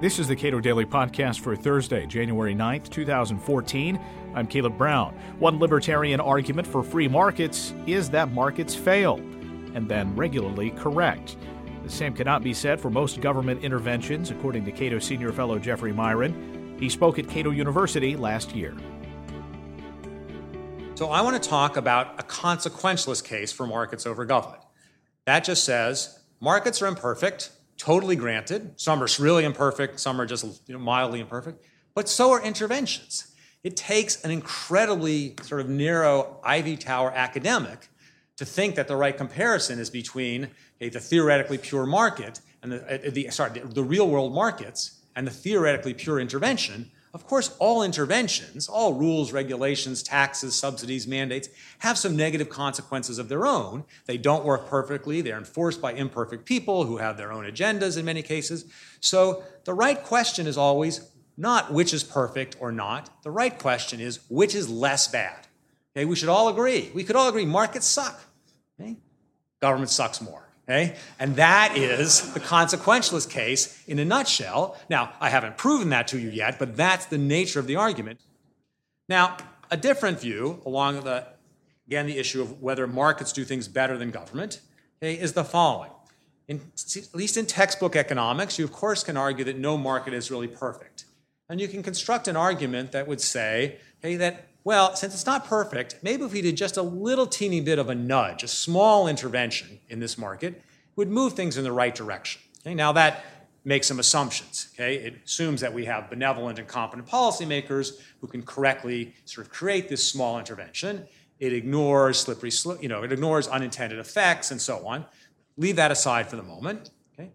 This is the Cato Daily Podcast for Thursday, January 9th, 2014. I'm Caleb Brown. One libertarian argument for free markets is that markets fail and then regularly correct. The same cannot be said for most government interventions, according to Cato Senior Fellow Jeffrey Miron. He spoke at Cato University last year. So, I want to talk about a consequentialist case for markets over government. That just says markets are imperfect totally granted. Some are really imperfect, some are just you know, mildly imperfect, but so are interventions. It takes an incredibly sort of narrow Ivy Tower academic to think that the right comparison is between okay, the theoretically pure market and the, uh, the sorry, the, the real world markets and the theoretically pure intervention of course, all interventions, all rules, regulations, taxes, subsidies, mandates, have some negative consequences of their own. They don't work perfectly. They're enforced by imperfect people who have their own agendas in many cases. So the right question is always not which is perfect or not. The right question is which is less bad. Okay, we should all agree. We could all agree markets suck. Okay? Government sucks more. Okay? And that is the consequentialist case in a nutshell. Now, I haven't proven that to you yet, but that's the nature of the argument. Now, a different view along the, again, the issue of whether markets do things better than government okay, is the following. In, at least in textbook economics, you of course can argue that no market is really perfect. And you can construct an argument that would say, hey, that well, since it's not perfect, maybe if we did just a little teeny bit of a nudge, a small intervention in this market, would move things in the right direction. Okay? Now that makes some assumptions. Okay? It assumes that we have benevolent and competent policymakers who can correctly sort of create this small intervention. It ignores slippery, you know, it ignores unintended effects and so on. Leave that aside for the moment. Okay?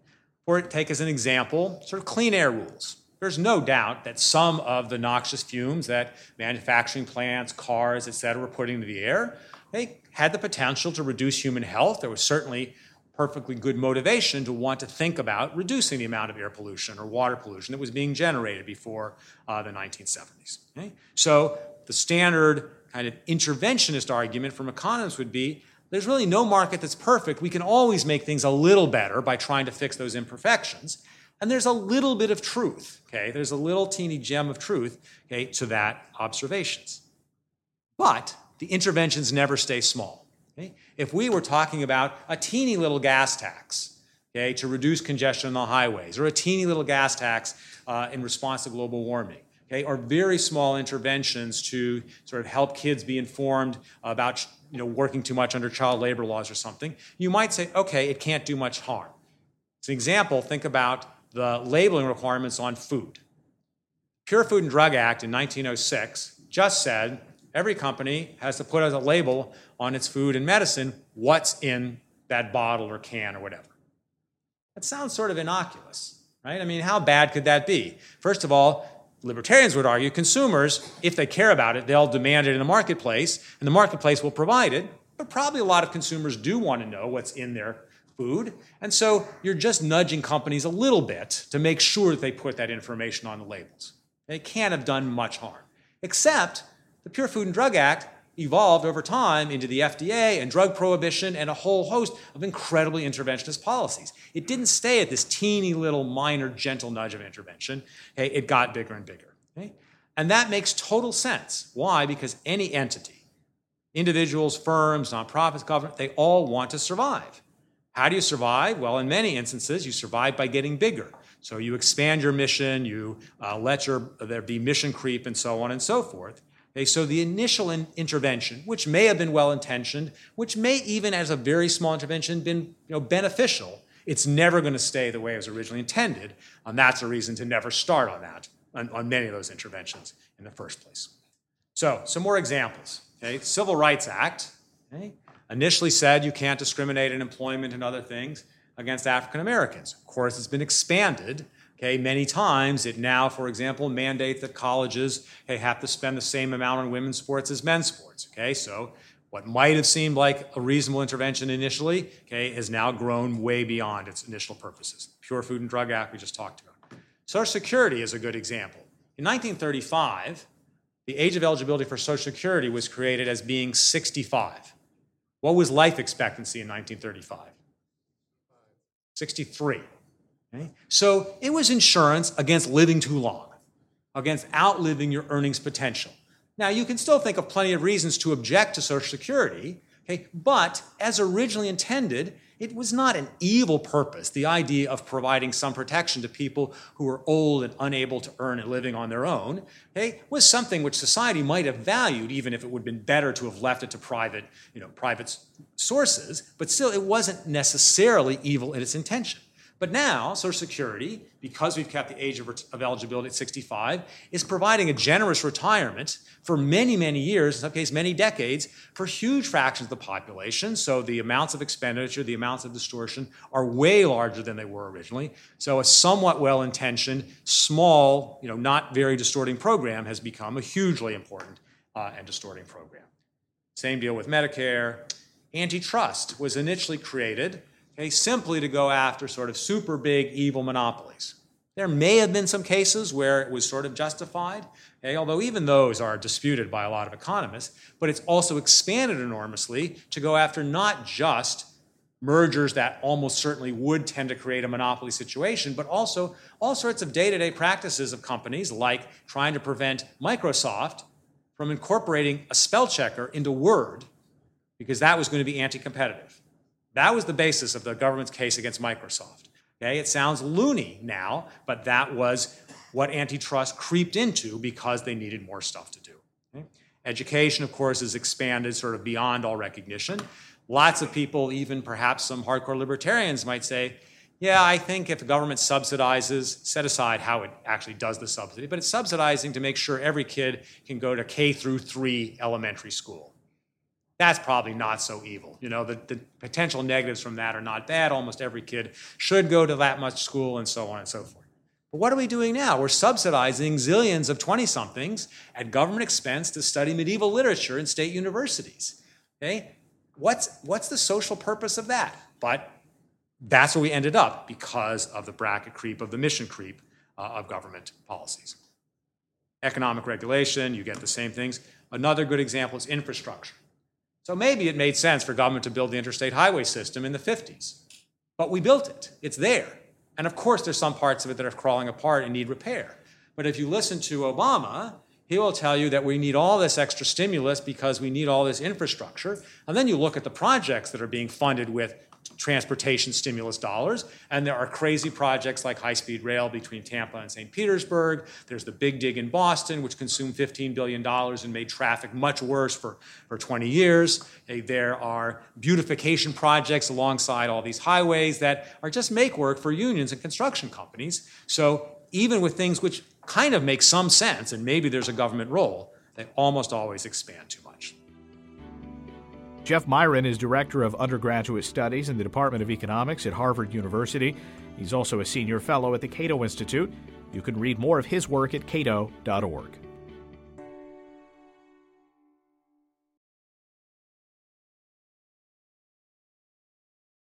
Or take as an example, sort of clean air rules. There's no doubt that some of the noxious fumes that manufacturing plants, cars, et cetera, were putting into the air, they had the potential to reduce human health. There was certainly perfectly good motivation to want to think about reducing the amount of air pollution or water pollution that was being generated before uh, the 1970s. Okay? So the standard kind of interventionist argument from economists would be there's really no market that's perfect. We can always make things a little better by trying to fix those imperfections. And there's a little bit of truth, okay? There's a little teeny gem of truth, okay, to that observations. But the interventions never stay small. Okay? If we were talking about a teeny little gas tax, okay, to reduce congestion on the highways, or a teeny little gas tax uh, in response to global warming, okay, or very small interventions to sort of help kids be informed about you know, working too much under child labor laws or something, you might say, okay, it can't do much harm. As an example, think about the labeling requirements on food. Pure Food and Drug Act in 1906 just said every company has to put as a label on its food and medicine what's in that bottle or can or whatever. That sounds sort of innocuous, right? I mean, how bad could that be? First of all, libertarians would argue consumers, if they care about it, they'll demand it in the marketplace, and the marketplace will provide it. But probably a lot of consumers do want to know what's in their food. And so you're just nudging companies a little bit to make sure that they put that information on the labels. They can't have done much harm. Except the Pure Food and Drug Act evolved over time into the FDA and drug prohibition and a whole host of incredibly interventionist policies. It didn't stay at this teeny little minor gentle nudge of intervention. Okay, it got bigger and bigger. Okay? And that makes total sense. Why? Because any entity, individuals, firms, nonprofits, government, they all want to survive. How do you survive? Well, in many instances, you survive by getting bigger. So you expand your mission, you uh, let your, there be mission creep, and so on and so forth. Okay, so the initial in intervention, which may have been well intentioned, which may even as a very small intervention been you know, beneficial, it's never going to stay the way it was originally intended. And that's a reason to never start on that, on, on many of those interventions in the first place. So, some more examples. Okay, Civil Rights Act. Okay, initially said you can't discriminate in employment and other things against African Americans. Of course, it's been expanded. Okay, many times it now, for example, mandates that colleges have to spend the same amount on women's sports as men's sports. Okay, so what might have seemed like a reasonable intervention initially, okay, has now grown way beyond its initial purposes. Pure Food and Drug Act we just talked about. Social Security is a good example. In 1935, the age of eligibility for Social Security was created as being 65. What was life expectancy in 1935? 63. Okay? So it was insurance against living too long, against outliving your earnings potential. Now, you can still think of plenty of reasons to object to Social Security, okay, but as originally intended, it was not an evil purpose, the idea of providing some protection to people who were old and unable to earn a living on their own, okay, was something which society might have valued, even if it would have been better to have left it to private, you know, private sources, but still it wasn't necessarily evil in its intention. But now, Social Security, because we've kept the age of, of, eligibility at 65, is providing a generous retirement for many, many years, in some cases, many decades, for huge fractions of the population. So the amounts of expenditure, the amounts of distortion are way larger than they were originally. So a somewhat well intentioned, small, you know, not very distorting program has become a hugely important uh, and distorting program. Same deal with Medicare. Antitrust was initially created okay, simply to go after sort of super big evil monopolies. There may have been some cases where it was sort of justified, okay, although even those are disputed by a lot of economists, but it's also expanded enormously to go after not just mergers that almost certainly would tend to create a monopoly situation, but also all sorts of day to day practices of companies like trying to prevent Microsoft from incorporating a spell checker into Word because that was going to be anti competitive. That was the basis of the government's case against Microsoft. Okay, it sounds loony now, but that was what antitrust creeped into because they needed more stuff to do. Okay? Education, of course, is expanded sort of beyond all recognition. Lots of people, even perhaps some hardcore libertarians, might say, yeah, I think if the government subsidizes, set aside how it actually does the subsidy, but it's subsidizing to make sure every kid can go to K through three elementary school that's probably not so evil. You know, the, the potential negatives from that are not bad. Almost every kid should go to that much school and so on and so forth. But what are we doing now? We're subsidizing zillions of 20 somethings at government expense to study medieval literature in state universities. Okay? What's, what's the social purpose of that? But that's where we ended up because of the bracket creep, of the mission creep uh, of government policies. Economic regulation, you get the same things. Another good example is infrastructure. So maybe it made sense for government to build the interstate highway system in the 50s. But we built it, it's there. And of course, there's some parts of it that are crawling apart and need repair. But if you listen to Obama, he will tell you that we need all this extra stimulus because we need all this infrastructure. And then you look at the projects that are being funded with transportation stimulus dollars. And there are crazy projects like high speed rail between Tampa and St. Petersburg. There's the Big Dig in Boston, which consumed $15 billion and made traffic much worse for, for 20 years. There are beautification projects alongside all these highways that are just make work for unions and construction companies. So even with things which kind of makes some sense, and maybe there's a government role, they almost always expand too much. Jeff Miron is Director of Undergraduate Studies in the Department of Economics at Harvard University. He's also a senior fellow at the Cato Institute. You can read more of his work at cato.org.